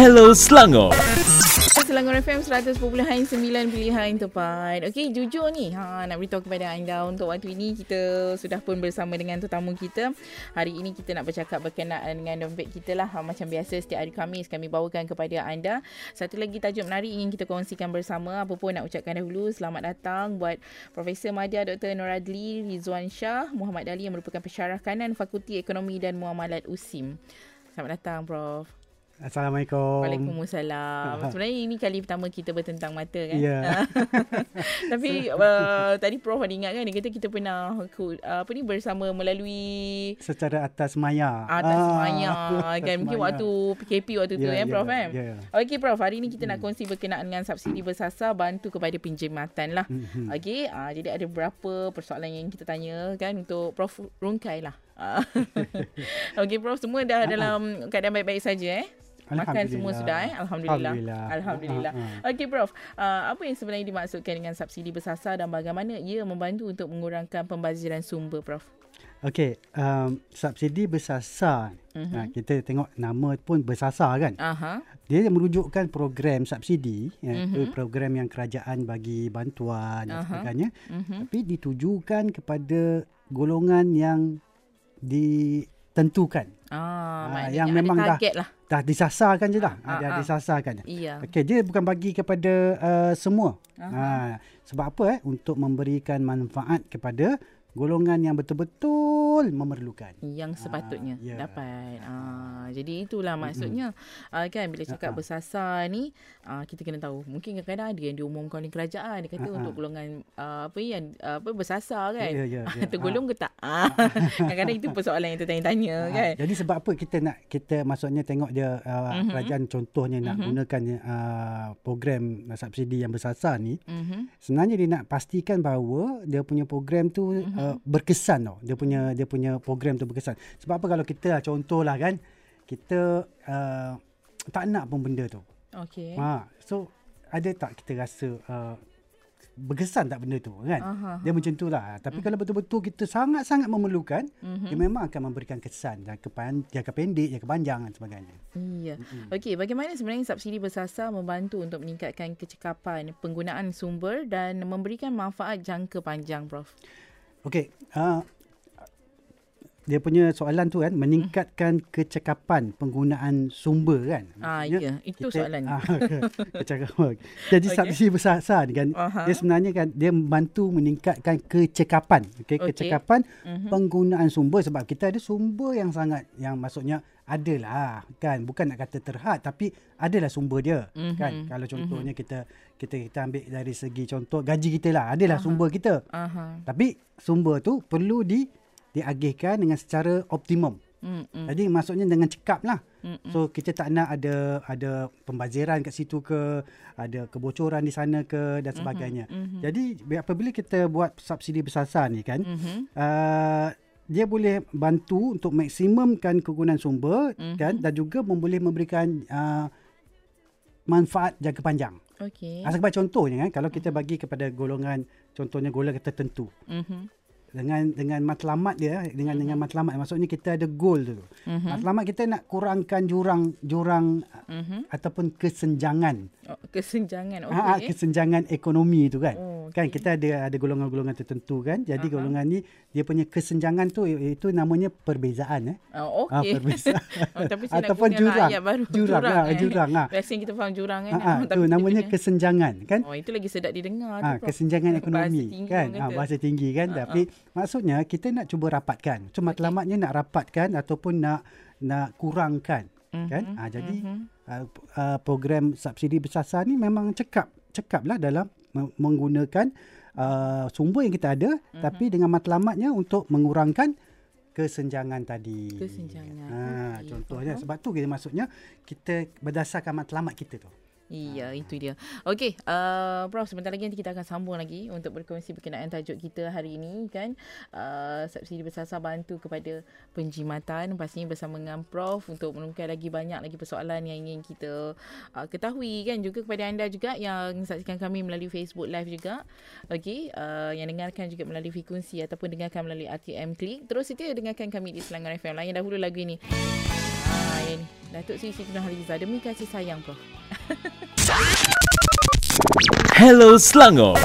Hello Selangor. Selangor FM 100.9 pilihan tepat. Okey, jujur ni. Ha, nak beritahu kepada anda untuk waktu ini kita sudah pun bersama dengan tetamu kita. Hari ini kita nak bercakap berkenaan dengan dompet kita lah. Ha, macam biasa setiap hari Khamis kami bawakan kepada anda. Satu lagi tajuk menarik ingin kita kongsikan bersama. Apa pun nak ucapkan dahulu selamat datang buat Profesor Madya Dr. Noradli Rizwan Shah Muhammad Dali yang merupakan pensyarah kanan Fakulti Ekonomi dan Muamalat USIM. Selamat datang Prof. Assalamualaikum. Waalaikumsalam. Sebenarnya ini kali pertama kita bertentang mata kan. Ya. Tapi uh, tadi Prof ada ingat kan dia kata kita pernah uh, apa ni bersama melalui Secara atas maya. atas Ah, maya atas kan mungkin maya. waktu PKP waktu tu Ya, kan ya, Prof kan. ya. Okey Prof, hari ni kita nak kongsi berkenaan dengan subsidi bersasar bantu kepada penjimatan lah. Mhm. Okey, uh, jadi ada beberapa persoalan yang kita tanya kan untuk Prof rungkai lah. Ah. Okey Prof, semua dah dalam keadaan baik-baik saja eh? Makan semua sudah eh? Alhamdulillah. Alhamdulillah. Alhamdulillah. Ah, ah, Okey Prof, uh, apa yang sebenarnya dimaksudkan dengan subsidi bersasar dan bagaimana ia membantu untuk mengurangkan pembaziran sumber Prof? Okey, um, subsidi bersasar. Mhm. Ha, kita tengok nama pun bersasar kan. Aha. Dia merujukkan program subsidi, iaitu Mhm. program yang kerajaan bagi bantuan dan Aha. sebagainya. Mhm. Tapi ditujukan kepada golongan yang ditentukan. Ah, Ah, maknanya yang memang dah- lah. Dah disasarkan je dah. Ah, Ha, dah ah. disasarkan. Iya. Okey, dia bukan bagi kepada uh, semua. Aha. Ha, sebab apa eh? Untuk memberikan manfaat kepada golongan yang betul-betul memerlukan. Yang sepatutnya ya. dapat. Ah, jadi itulah maksudnya. Ah, kan bila cakap Ah, ah. bersasar ni, ah, kita kena tahu. Mungkin kadang-kadang ada yang diumumkan oleh kerajaan. Dia kata Ah, ah. untuk golongan ah, apa yang ah, apa bersasar kan. Ya, ya, ya. Tergolong ke tak? Ah. Kadang-kadang itu persoalan yang tertanya-tanya Ha, kan. Jadi sebab apa kita nak kita maksudnya tengok dia uh, Mhm. kerajaan contohnya nak Mhm. gunakan uh, program uh, subsidi yang bersasar ni Mhm. sebenarnya dia nak pastikan bahawa dia punya program tu Mhm. Uh, berkesan tau. Dia punya dia punya program tu berkesan. Sebab apa kalau kita lah, contohlah kan kita uh, tak nak pun benda tu. Okey. Ha so ada tak kita rasa uh, berkesan tak benda tu kan? Aha. Dia macam tu lah. Tapi kalau betul-betul kita sangat-sangat memerlukan, Mhm. dia memang akan memberikan kesan jangka, pan, jangka pendek, jangka panjang dan sebagainya. Iya. Okey, bagaimana sebenarnya subsidi bersasar membantu untuk meningkatkan kecekapan penggunaan sumber dan memberikan manfaat jangka panjang, Prof? Okey, uh, dia punya soalan tu kan meningkatkan kecekapan penggunaan sumber kan. Ah, ya, itu soalan. Ah, kecekapan. Jadi Okey. subsidi ni kan Aha. dia sebenarnya kan dia membantu meningkatkan kecekapan. Okey, Okey. kecekapan Mhm. penggunaan sumber sebab kita ada sumber yang sangat yang maksudnya adalah kan bukan nak kata terhad tapi adalah sumber dia Mhm. kan kalau contohnya kita kita kita ambil dari segi contoh gaji kita lah adalah sumber kita Aha. tapi sumber tu perlu di diagihkan dengan secara optimum. Hmm, Jadi maksudnya dengan cekap lah. hmm. So kita tak nak ada ada pembaziran kat situ ke, ada kebocoran di sana ke dan sebagainya. mhm. Jadi bi- apabila kita buat subsidi bersasar ni kan, Mhm. uh, dia boleh bantu untuk maksimumkan kegunaan sumber Mhm. kan dan juga boleh memberikan uh, manfaat jangka panjang. Okey. Sebagai contohnya kan kalau kita bagi kepada golongan contohnya golongan tertentu Mhm. dengan dengan matlamat dia dengan dengan matlamat maksudnya kita ada goal tu. Mhm. Matlamat kita nak kurangkan jurang jurang Mhm. ataupun kesenjangan. Oh, kesenjangan. Okay. Ha, Okey. kesenjangan ekonomi tu kan. Oh, Kan okey. kita ada ada golongan-golongan tertentu kan. Jadi Aha. golongan ni dia punya kesenjangan tu itu namanya perbezaan eh. Oh, Ah, okey. perbezaan. Oh, tapi saya Ataupun nak guna jurang. baru. Jurang, ah, eh. jurang, ah. Biasanya kita faham jurang kan. Tapi tu namanya punya- kesenjangan kan. Oh, itu lagi sedap didengar tu, Ha, Prof. kesenjangan Bahasa ekonomi tinggi kan. kata. bahasa tinggi kan. Ha, Tapi maksudnya kita nak cuba rapatkan. So matlamatnya nak rapatkan ataupun nak nak kurangkan kan. Mhm, Ha, jadi mhm. uh, program subsidi bersasar ni memang cekap cekaplah dalam menggunakan uh, sumber yang kita ada Mhm. tapi dengan matlamatnya untuk mengurangkan kesenjangan tadi. Kesenjangan. Ha, Okey, contohnya faham. sebab tu kita maksudnya kita berdasarkan matlamat kita tu. Iya, itu dia. Okey, uh, Prof, sebentar lagi nanti kita akan sambung lagi untuk berkongsi berkenaan tajuk kita hari ini kan. Uh, subsidi bersasar bantu kepada penjimatan. Pastinya bersama dengan Prof untuk menungkai lagi banyak lagi persoalan yang ingin kita uh, ketahui kan. Juga kepada anda juga yang saksikan kami melalui Facebook Live juga. Okey, uh, yang dengarkan juga melalui frekuensi ataupun dengarkan melalui RTM Klik. Terus setia dengarkan kami di Selangor FM. Layan dahulu lagu ini. Ah, yang ni. Datuk Seri Siti Nurhaliza demi kasih sayang Prof. Hello Selangor.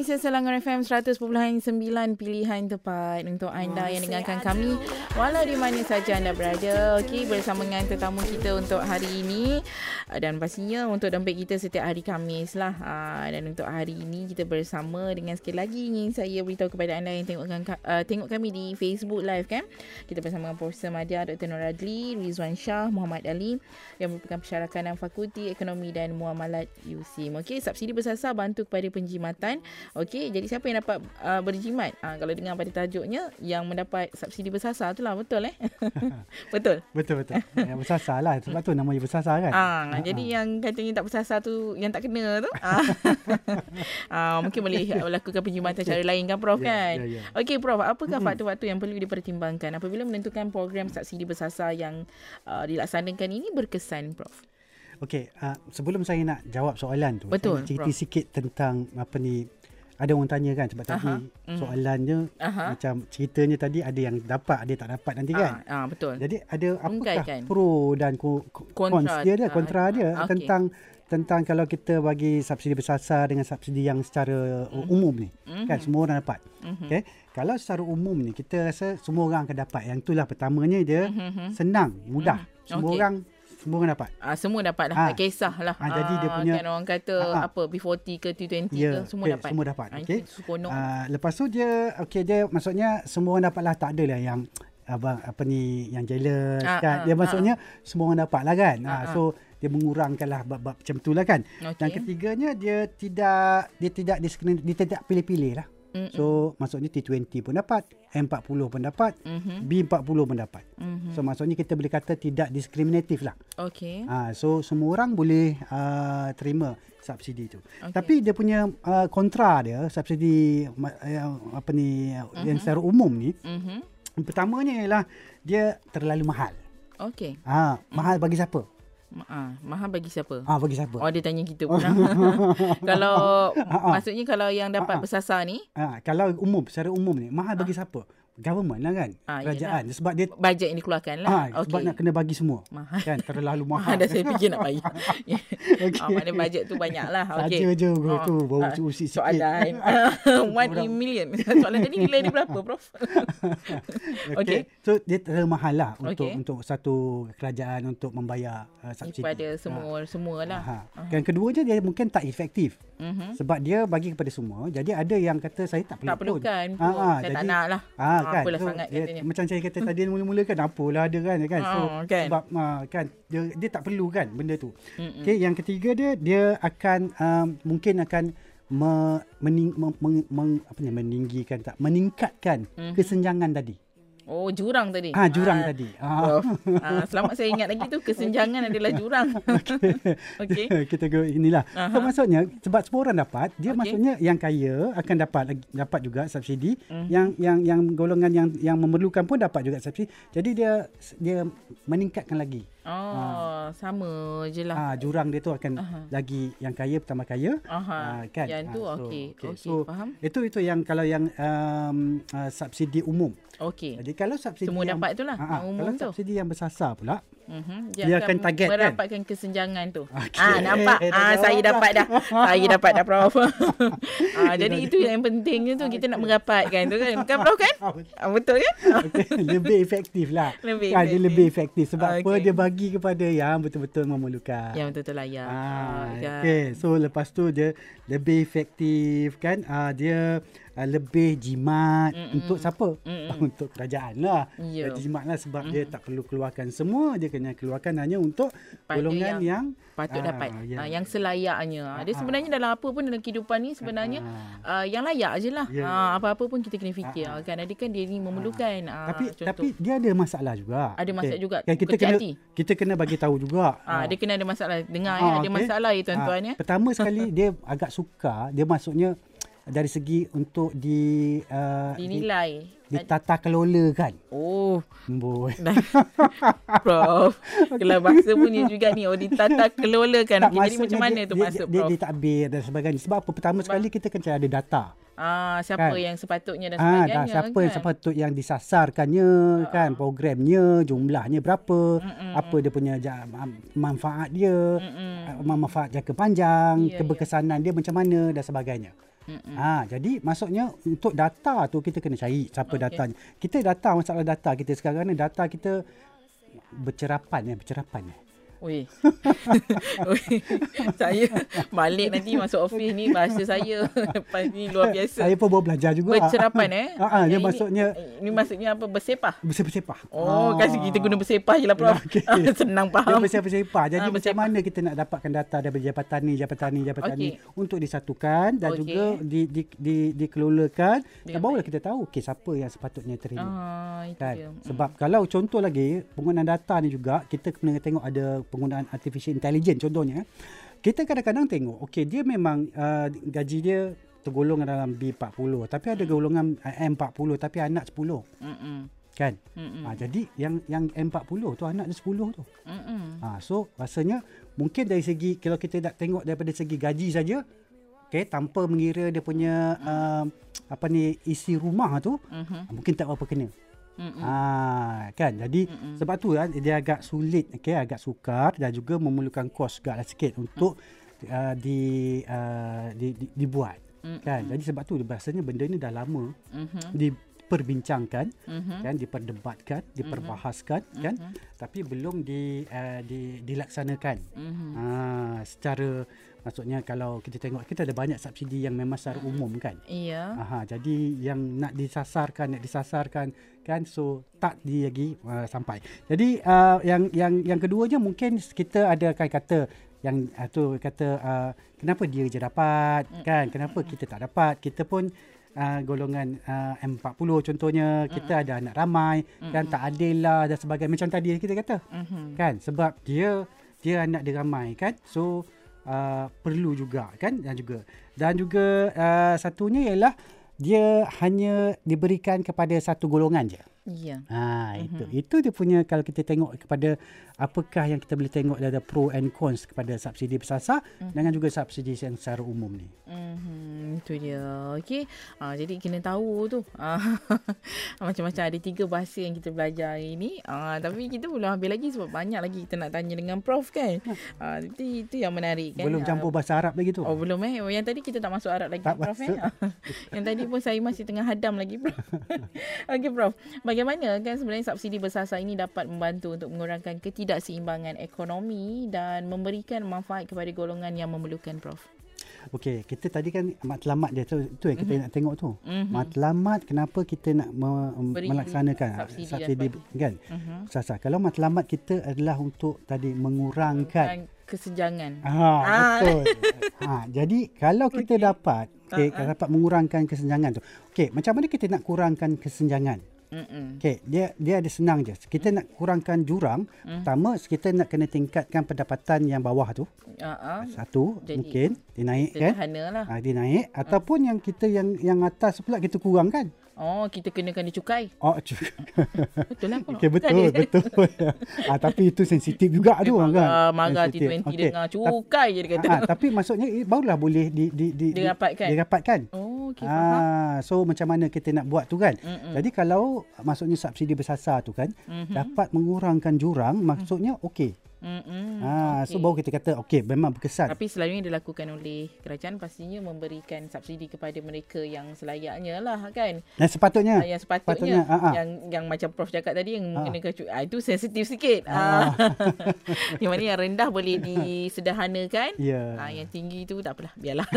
Malaysia Selangor FM 100.9 pilihan tepat untuk anda yang dengarkan kami walau di mana saja anda berada. Okey bersama dengan tetamu kita untuk hari ini dan pastinya untuk dompet kita setiap hari Khamis lah. Ah, dan untuk hari ini kita bersama dengan sekali lagi ingin saya beritahu kepada anda yang tengokkan uh, tengok kami di Facebook live kan. Kita bersama dengan Profesor Madya Dr. Nur Adli, Rizwan Shah, Muhammad Ali yang merupakan pensyarakan Fakulti Ekonomi dan Muamalat USIM. Okey subsidi bersasar bantu kepada penjimatan. Okey, jadi siapa yang dapat uh, berjimat? Uh, kalau dengar pada tajuknya yang mendapat subsidi bersasar itulah betul eh? betul. Betul betul. yang bersasar lah sebab tu namanya bersasar kan. Ah, uh, jadi yang katanya tak bersasar tu yang tak kena tu. Ah, uh, mungkin boleh lakukan penjimatan cara lain kan Prof Ya, kan? ya, ya. Okey Prof, apakah faktor-faktor yang perlu dipertimbangkan apabila menentukan program subsidi bersasar yang uh, dilaksanakan ini berkesan Prof? Okey, uh, sebelum saya nak jawab soalan tu, Betul, saya cerita Prof. sikit tentang apa ni ada orang tanya kan sebab tadi mm. soalannya Aha. macam ceritanya tadi ada yang dapat, ada yang tak dapat nanti kan. Ah, ah betul. Jadi ada apakah Ungkaikan. pro dan ko, ko, Kontra. cons dia dia Ah, kontra dia ah, okey. tentang tentang kalau kita bagi subsidi bersasar dengan subsidi yang secara Mhm. umum ni kan semua orang dapat. Mhm. Okey. Kalau secara umum ni kita rasa semua orang akan dapat. Yang itulah pertamanya dia Mhm. senang, mudah. Semua Okey. orang semua orang dapat. Ah, semua dapat lah. Ah. Tak kisah lah. Ah, jadi dia punya- Kan orang kata Ah, ah. apa B40 ke T20 Ya, ke semua okey, dapat. semua dapat, Ah, okey. Seronok. Uh, lepas tu dia okey dia maksudnya semua orang dapat lah tak ada lah yang abang apa ni yang jealous Ah, kan. ah, dia ah, maksudnya semua orang dapat lah kan. Ah, Ah, ah. so dia mengurangkanlah bab-bab macam tu lah kan. Okey. Yang ketiganya dia tidak dia tidak diskrimin dia tidak pilih-pilih lah. Mm-mm. So maksudnya T20 pun dapat, M40 pun dapat, Mhm. B40 pun dapat. Mhm. So maksudnya kita boleh kata tidak diskriminatif lah. Okey. Ah, so semua orang boleh uh, terima subsidi tu. Okey. Tapi dia punya uh, kontra dia subsidi uh, apa ni Mhm. yang secara umum ni Mhm. pertamanya ialah dia terlalu mahal. Okey. Ah, mahal bagi siapa? Ah, mahal bagi siapa? Ah, bagi siapa? Oh dia tanya kita pun. kalau Ah, ah. maksudnya kalau yang dapat Ah, ah. bersasar ni Ah, kalau umum secara umum ni mahal bagi siapa? Government lah kan? Ah, Kerajaan. Sebab dia bajet yang dikeluarkan lah. ah, Okey. sebab nak kena bagi semua. Mahal. Kan terlalu Mahal mahal. dah saya fikir nak bayar. Okey. Ah, maknanya bajet tu banyak lah. Okey. Saja je bro, Ah, tu baru ah, usik sikit. Soalan. One in million. Soalan tadi nilai dia berapa, Prof? Okey. Okay. So dia terlalu mahal lah untuk Okey. untuk satu kerajaan untuk membayar uh, subsidi. Daripada semua semua lah. Ha. Yang kedua je dia mungkin tak efektif. Mhm. Sebab dia bagi kepada semua. Jadi ada yang kata saya tak perlu Tak pun. perlukan pun. Ah, ah, Saya tak jadi- nak lah. Ah, Ah, kan. apalah So, sangat dia, katanya. macam saya kata tadi mula-mula kan apalah ada kan kan. So Ah, kan. sebab ah, kan dia dia tak perlu kan benda tu. Mm-mm. Okey, yang ketiga dia dia akan um, mungkin akan me, mening, meng, meng, meng, apa ni meninggikan tak meningkatkan Mhm. kesenjangan tadi. Oh, jurang tadi. Ah jurang Ah, tadi. Ah. Prof. Ah, selamat saya ingat lagi tu kesenjangan adalah jurang. Okey. kita go inilah. Aha. So maksudnya sebab semua orang dapat, dia Okey. maksudnya yang kaya akan dapat dapat juga subsidi, Mhm. yang yang yang golongan yang yang memerlukan pun dapat juga subsidi. Jadi dia dia meningkatkan lagi. Oh, sama je lah. Ah jurang dia tu akan Aha. lagi yang kaya bertambah kaya. Aha. Ah, kan? Yang tu Ah, so, okey. okey. Okey, So, faham? Itu itu yang kalau yang um, uh, subsidi umum. Okey. Jadi kalau subsidi Semua yang, dapat tu lah, Ah, ah, yang umum kalau tu. subsidi yang bersasar pula, Mhm. Dia akan target, kan? merapatkan kesenjangan tu. Okey. Ah nampak? Dah Ah saya jawab dapat dah. saya dapat dah Prof. ah jadi dah itu yang pentingnya tu kita nak merapatkan tu kan. Kan Prof kan? Ah, betul kan? Okey, lebih efektif lah. Lebih kan, Dia efektif. lebih efektif. Sebab apa? Okey. Dia bagi kepada yang betul-betul memerlukan. yang betul-betul layak. Ah, ya. okay. So lepas tu dia lebih efektif kan. Ah, dia ah, lebih jimat Mm-mm. untuk siapa? Mm-mm. untuk kerajaan lah. Ya. Dia jimat lah sebab dia tak perlu keluarkan semua. Dia kena keluarkan hanya untuk Pada golongan yang, Patut Ah, dapat. ya. Ah, yang selayaknya. Ah, dia Ah, sebenarnya dalam apa pun dalam kehidupan ni sebenarnya Ah. uh, yang layak je lah. Ya. Ah, apa-apa pun kita kena fikir. Ah, ah. Kan ada kan dia ni memerlukan. Ah, tapi contoh. tapi dia ada masalah juga. Ada masalah Okey. juga. Kan kita Kecil kena hati. kita kena bagi tahu juga. Ah, dia kena ada masalah. Dengar Ah, ya, ada okey. masalah ya tuan-tuan Ah, ya. Pertama sekali dia agak sukar, dia maksudnya dari segi untuk di uh, di, Dinilai. ditata kelola kan. Oh, Boy. Prof. Kelas bahasa punya juga ni. Oh, ditata kelola kan. Okay, jadi macam mana tu dia, masuk, dia, Prof? dia, ditadbir dan sebagainya. Sebab apa? Pertama sekali kita cari ada data. ah, siapa kan. yang sepatutnya dan Ah, sebagainya dah, siapa kan? yang sepatut yang disasarkannya kan programnya jumlahnya berapa Mm-mm. apa dia punya manfaat dia Mm-mm. uh, manfaat jangka panjang Ya, keberkesanan dia macam mana dan sebagainya Mm-mm. Ha, jadi maksudnya untuk data tu kita kena cari siapa Okey. datanya. Kita data masalah data kita sekarang ni data kita bercerapan ya, bercerapan ya. Oi. Oi. saya balik nanti masuk office ni bahasa saya lepas ni luar biasa. Saya pun baru belajar juga. Bercerapan eh. Ha, ha, dia Yang ini- maksudnya Ini maksudnya apa? Bersepah. bersepah-sepah. Oh, kasi kita guna bersepah je lah Prof. Okey. Senang Dia faham. bersepah-sepah. Jadi Ah, macam bersepah. mana kita nak dapatkan data daripada jabatan ni, jabatan ni, jabatan ni Okey. untuk disatukan dan Okey. juga di, di, di, dikelolakan. Dan Dengan barulah kita tahu okay, siapa yang sepatutnya terima. Ah, itu kan dia. sebab kalau contoh lagi penggunaan data ni juga kita kena tengok ada penggunaan artificial intelligence contohnya kita kadang-kadang tengok okey dia memang uh, gaji dia tergolong dalam B40 tapi ada golongan uh, M40 tapi anak 10 Mm-mm. kan Mm-mm. ha, jadi yang yang M40 tu anak dia 10 tu Mm-mm. ha, so rasanya mungkin dari segi kalau kita nak tengok daripada segi gaji saja okey tanpa mengira dia punya uh, apa ni isi rumah tu Mhm. mungkin tak apa kena Mm-mm. Ah, kan. Jadi Mm-mm. sebab tu kan dia agak sulit, okey, agak sukar dan juga memerlukan kos agaklah sikit untuk uh, di, uh, di, di dibuat. Mm-mm. Kan. Jadi sebab tu rasanya benda ni dah lama Mhm. diperbincangkan, Mhm. kan, diperdebatkan, diperbahaskan, kan, tapi belum di, uh, di dilaksanakan. Mhm. Ah, secara maksudnya kalau kita tengok kita ada banyak subsidi yang memang secara umum kan. Iya. Aha, jadi yang nak disasarkan, nak disasarkan kan so tak di lagi uh, sampai. Jadi uh, yang yang yang keduanya mungkin kita ada akan kata yang uh, tu kata uh, kenapa dia je dapat kan? Kenapa kita tak dapat? Kita pun uh, golongan uh, M40 contohnya kita ada anak ramai kan tak adil lah dan sebagainya. Macam tadi kita kata. Mhm. kan? Sebab dia dia anak dia ramai kan? So uh, perlu juga kan dan juga dan juga uh, satunya ialah dia hanya diberikan kepada satu golongan je. Iya. Ha itu itu dia punya kalau kita tengok kepada apakah yang kita boleh tengok ada pro and cons kepada subsidi bersasar dengan juga subsidi yang secara umum ni. Mhm, itu dia. Okey. Ah jadi kena tahu tu. Ah macam-macam ada tiga bahasa yang kita belajar hari ni. Ah tapi kita belum habis lagi sebab banyak lagi kita nak tanya dengan prof kan. Ah tapi itu yang menarik kan. Belum campur bahasa Arab lagi tu. Oh belum eh. Oh, yang tadi kita tak masuk Arab lagi Tak prof masuk. eh. yang tadi pun saya masih tengah hadam lagi prof. Okey prof. Bagaimana kan sebenarnya subsidi bersasar ini dapat membantu untuk mengurangkan ketidakseimbangan ekonomi dan memberikan manfaat kepada golongan yang memerlukan prof. Okey, kita tadi kan matlamat dia tu, tu yang kita nak tengok tu. Mhm. Matlamat kenapa kita nak me, Beri melaksanakan subsidi subsidi kan? Mhm. Sasa. Kalau matlamat kita adalah untuk tadi mengurangkan kesenjangan. Ah, Ah. betul. ha, jadi kalau kita dapat okey, Ah, kalau dapat mengurangkan kesenjangan tu. Okey, macam mana kita nak kurangkan kesenjangan? Mm-mm. Okey, dia dia ada senang je. Kita nak kurangkan jurang, Hmm. pertama kita nak kena tingkatkan pendapatan yang bawah tu. Uh-uh. Satu, Jadi, mungkin dinaikkan. Sederhana lah. Ha, dia naik ataupun yang kita yang yang atas pula kita kurangkan. Oh, kita kenakan dia cukai. Oh, cu- Betul lah. Okey betul betul. ah tapi itu sensitif juga tu kan. Marah, marah Sensitif. T20 Okey. dengar cukai je dia kata. Ah, tapi maksudnya eh, barulah boleh di di di Dirapatkan. Di, dirapatkan. Oh, faham. Ah, so macam mana kita nak buat tu kan? Mm-mm. Jadi kalau maksudnya subsidi bersasar tu kan Mhm. dapat mengurangkan jurang maksudnya okey. Mm-mm. Ah, so Okey. baru kita kata okey memang berkesan. Tapi selalunya dilakukan oleh kerajaan pastinya memberikan subsidi kepada mereka yang selayaknya lah kan. Dan sepatutnya Ah, yang sepatutnya, sepatutnya, ah. yang yang macam prof cakap tadi yang Ah. mengenakan cukai ah, itu sensitif sikit. Ah. di mana yang rendah boleh disederhanakan. Ya. Ah, yang tinggi tu tak apalah biarlah.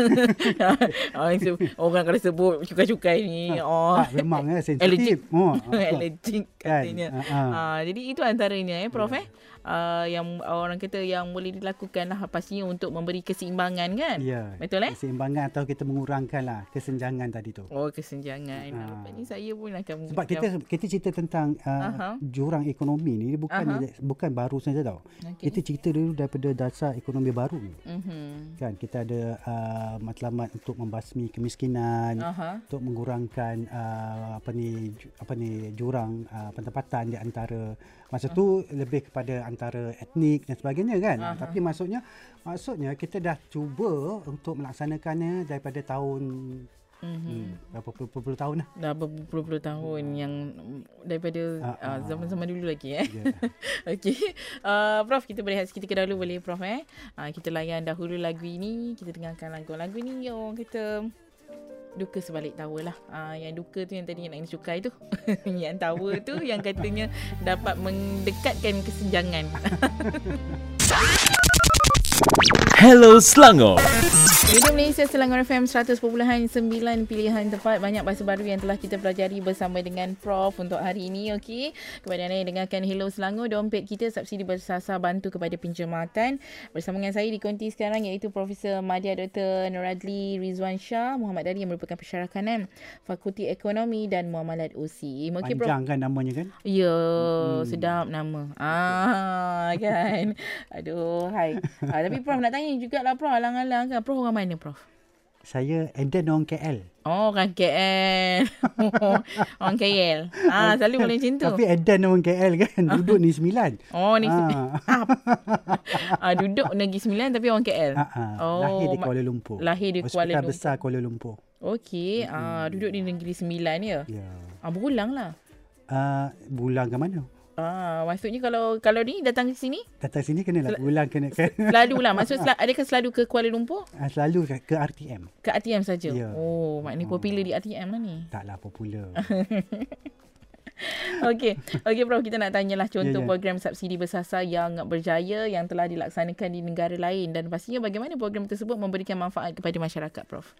ah, so, orang kalau sebut cukai-cukai ni oh Ah, memang eh Allergic. sensitif. Oh, ah, allergic Kan? katanya. Ah, ah. Ah, jadi itu antaranya eh prof eh. Uh, yang orang kata yang boleh dilakukan lah pastinya untuk memberi keseimbangan kan. Ya. Betul eh? Keseimbangan atau kita mengurangkan lah kesenjangan tadi tu. Oh kesenjangan. Ha. Ha. Ni saya pun akan Sebab kita kita cerita tentang uh, Aha. jurang ekonomi ni bukan Aha. bukan baru saja tau. Okay. Kita cerita dulu daripada dasar ekonomi baru ni. Mhm. Kan kita ada uh, matlamat untuk membasmi kemiskinan, Aha. untuk mengurangkan uh, apa ni apa ni jurang uh, pendapatan di antara masa tu lebih kepada antara etnik dan sebagainya kan. Aha. Tapi maksudnya maksudnya kita dah cuba untuk melaksanakannya daripada tahun Mhm. hmm, berapa puluh, puluh, puluh tahun lah. Dah berpuluh-puluh tahun yang mm, daripada Ah, uh, ah. zaman-zaman dulu lagi eh. Ya. Okey. Uh, Prof, kita berehat seketika dahulu boleh Prof eh. Uh, kita layan dahulu lagu ini. Kita dengarkan lagu-lagu ni yang orang kata duka sebalik tawa lah. Uh, yang duka tu yang tadi nak cukai tu. yang tawa tu yang katanya dapat mendekatkan kesenjangan. Hello Selangor. Radio Malaysia Selangor FM 100.9 pilihan tepat banyak bahasa baru yang telah kita pelajari bersama dengan Prof untuk hari ini okey. Kepada anda yang dengarkan Hello Selangor dompet kita subsidi bersasar bantu kepada pencermatan. Bersama dengan saya di konti sekarang iaitu Profesor Madya Dr. Noradli Rizwan Shah Muhammad Dari yang merupakan pensyarakanan Fakulti Ekonomi dan Muamalat. Okey Prof. Panjang kan namanya kan? Ya, hmm. sedap nama. Ah, kan. Aduh, hai. Ah, tapi Prof nak tanya jugalah Prof, alang-alang kan. Prof orang mana Prof? Saya Eden orang KL. Oh, orang KL. orang KL. Ah, selalu boleh macam tu. Tapi Eden orang KL kan. Duduk ni sembilan. Oh, ni Ah. ah, duduk Negeri Sembilan tapi orang KL. Ah, ah. Oh, lahir di Kuala Lumpur. lahir di Kuala Lumpur. besar Kuala Lumpur. Okey, ah, duduk di Negeri Sembilan ya. Ya. Ah, berulang lah. Uh, bulan ke mana? Ah, maksudnya kalau kalau ni datang ke sini Datang sini kena lah. Bulan kena kan. selalu lah. Maksud sel- adakah selalu ke Kuala Lumpur? Ah, Selalu ke, ke RTM. Ke ATM saja. Ya. Oh, maknanya popular di ATM lah ni. Taklah popular. Okey. Okey Prof, kita nak tanyalah contoh Ya, ya. program subsidi bersasar yang berjaya yang telah dilaksanakan di negara lain dan pastinya bagaimana program tersebut memberikan manfaat kepada masyarakat Prof.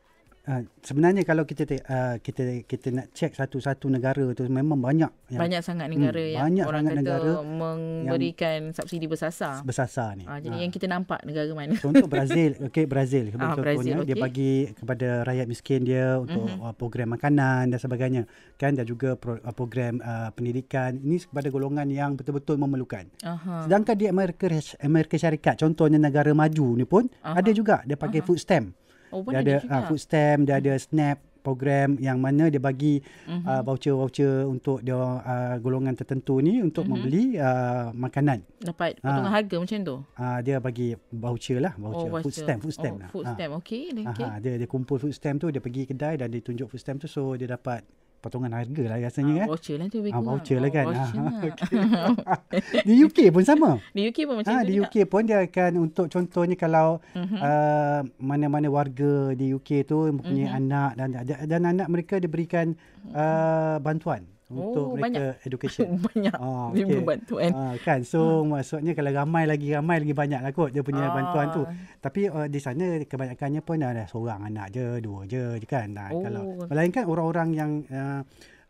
Uh, sebenarnya kalau kita uh, kita kita nak check satu-satu negara tu memang banyak yang Banyak sangat negara Hmm, yang banyak orang kata negara memberikan subsidi bersasar. bersasar ni. Ah, jadi Ah. yang kita nampak negara mana? Contoh Brazil, okey Brazil Ah, contohnya Brazil, dia okey. bagi kepada rakyat miskin dia untuk Mhm. uh, program makanan dan sebagainya. Kan dan juga pro, uh, program uh, pendidikan. Ini kepada golongan yang betul-betul memerlukan. Aha. Sedangkan di Amerika Amerika Syarikat contohnya negara maju ni pun Aha. ada juga dia pakai Aha. food stamp. Oh, Dia ada, uh, food stamp, dia ada snap program yang mana dia bagi Mhm. uh, voucher-voucher untuk dia uh, golongan tertentu ni untuk Mhm. membeli uh, makanan. Dapat potongan harga macam tu. Uh, dia bagi voucher lah, voucher, oh, food voucher. stamp, food stamp oh, lah. Food stamp. Okey, okey. Aha, dia dia kumpul food stamp tu dia pergi kedai dan dia tunjuk food stamp tu so dia dapat potongan harga lah rasanya Ah, kan. voucher lah tu lebih Ah, kurang. voucher lah kan. Oh, voucher Ah, lah. Di UK pun sama. Di UK pun macam Ha, tu di juga. UK pun dia akan untuk contohnya kalau Mhm. uh, mana-mana warga di UK tu mempunyai Mhm. anak dan dan anak mereka diberikan uh, bantuan Oh, untuk mereka education. Banyak Ah, dia okey. bantuan. Ah, kan so maksudnya kalau ramai lagi ramai lagi banyak lah kot dia punya bantuan tu. Ah. Tapi uh, di sana kebanyakannya pun ada seorang anak je, dua je kan. Nah, Oh. kalau melainkan orang-orang yang uh,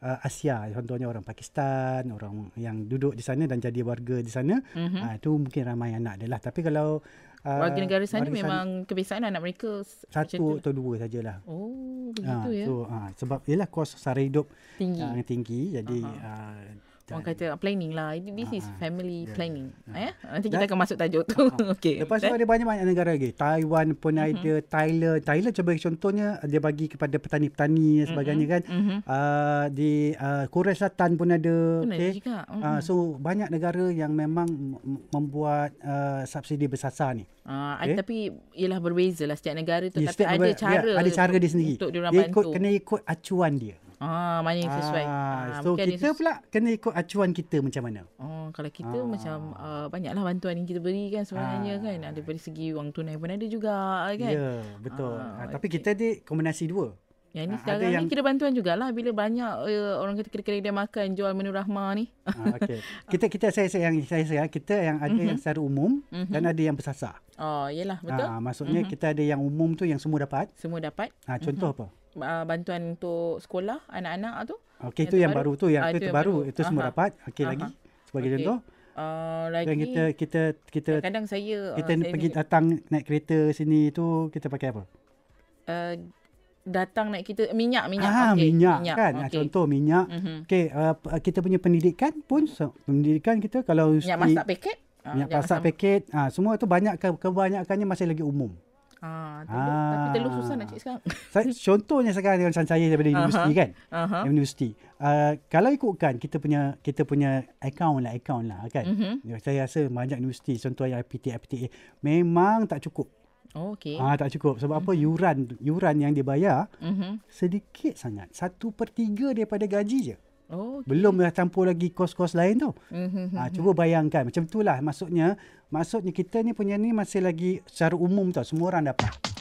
uh, Asia contohnya orang Pakistan, orang yang duduk di sana dan jadi warga di sana, Mhm. ah itu mungkin ramai anak dia lah. Tapi kalau uh, Warga negara sana warga memang kebiasaan anak mereka satu atau dua sajalah. Oh, Ah, begitu ya. so ah, sebab ialah kos sara hidup Tinggi. uh, tinggi jadi Aha. uh, Orang kata planning lah. This is Ah, family ya, planning. ya. Eh? Nanti kita Dan- akan masuk tajuk tu. Okey. Lepas tu Dan- ada banyak-banyak negara lagi. Taiwan pun Mhm. ada, Thailand. Thailand cuba contohnya dia bagi kepada petani-petani dan sebagainya kan. Mhm. Uh, di uh, Korea Selatan pun ada. Pun ada okay. juga. Mhm. Uh, so banyak negara yang memang membuat uh, subsidi bersasar ni. Ah, okey. tapi ialah berbeza lah setiap negara tu. Ya, tapi ada negara- cara. ya, ada cara dia sendiri. Untuk Dia bantu. ikut kena ikut acuan dia. Ah, mana yang sesuai. Ah, so mungkin ada kita sesu- pula kena ikut acuan kita macam mana. Oh, kalau kita Ah. macam uh, banyaklah bantuan yang kita beri kan sebenarnya Ah. kan. Ada dari segi wang tunai pun ada juga kan. Ya, betul. Ah, Ah, tapi okey. kita ada kombinasi dua. Yang ni Ah, sekarang ni yang- kira bantuan jugalah bila banyak uh, orang kata kedai-kedai dia makan jual menu rahmah ni. Ah, okay. Kita kita saya saya yang saya saya kita yang ada yang secara umum Mhm. dan ada yang bersasar. Oh, yelah betul. Ah, maksudnya kita ada yang umum tu yang semua dapat. Semua dapat Ah, contoh apa? Uh, bantuan untuk sekolah anak-anak tu. Okey itu yang baru tu yang Ah, itu, itu itu yang baru baru. itu semua Aha. dapat. Okey lagi sebagai Okey. contoh. Uh, Dan lagi kita kita kita kadang saya kita uh, saya pergi ni- datang naik kereta sini tu kita pakai apa? uh, datang naik kita minyak minyak ah, okey minyak, kan. Ah, okey. Contoh minyak. Mhm. Okey, uh, p- kita punya pendidikan pun so, pendidikan kita kalau minyak masak paket Ah, minyak masak paket, ah semua tu banyak ke- kebanyakannya masih lagi umum. Ah, telur, tapi telur Ah. susah nak cik sekarang Saya, contohnya sekarang macam saya daripada Aha. universiti kan. Aha. Universiti. Uh, kalau ikutkan kita punya kita punya account lah account lah kan. Mhm. Ya, Saya rasa banyak universiti contoh yang IPT IPTA memang tak cukup. Oh, okey Ah tak cukup sebab apa yuran yuran yang dia bayar Mhm. sedikit sangat. Satu per tiga daripada gaji je. Oh, okey. Belum dah campur lagi kos-kos lain tu. Mhm. Ha, cuba bayangkan macam itulah maksudnya maksudnya kita ni punya ni masih lagi secara umum tau semua orang dapat.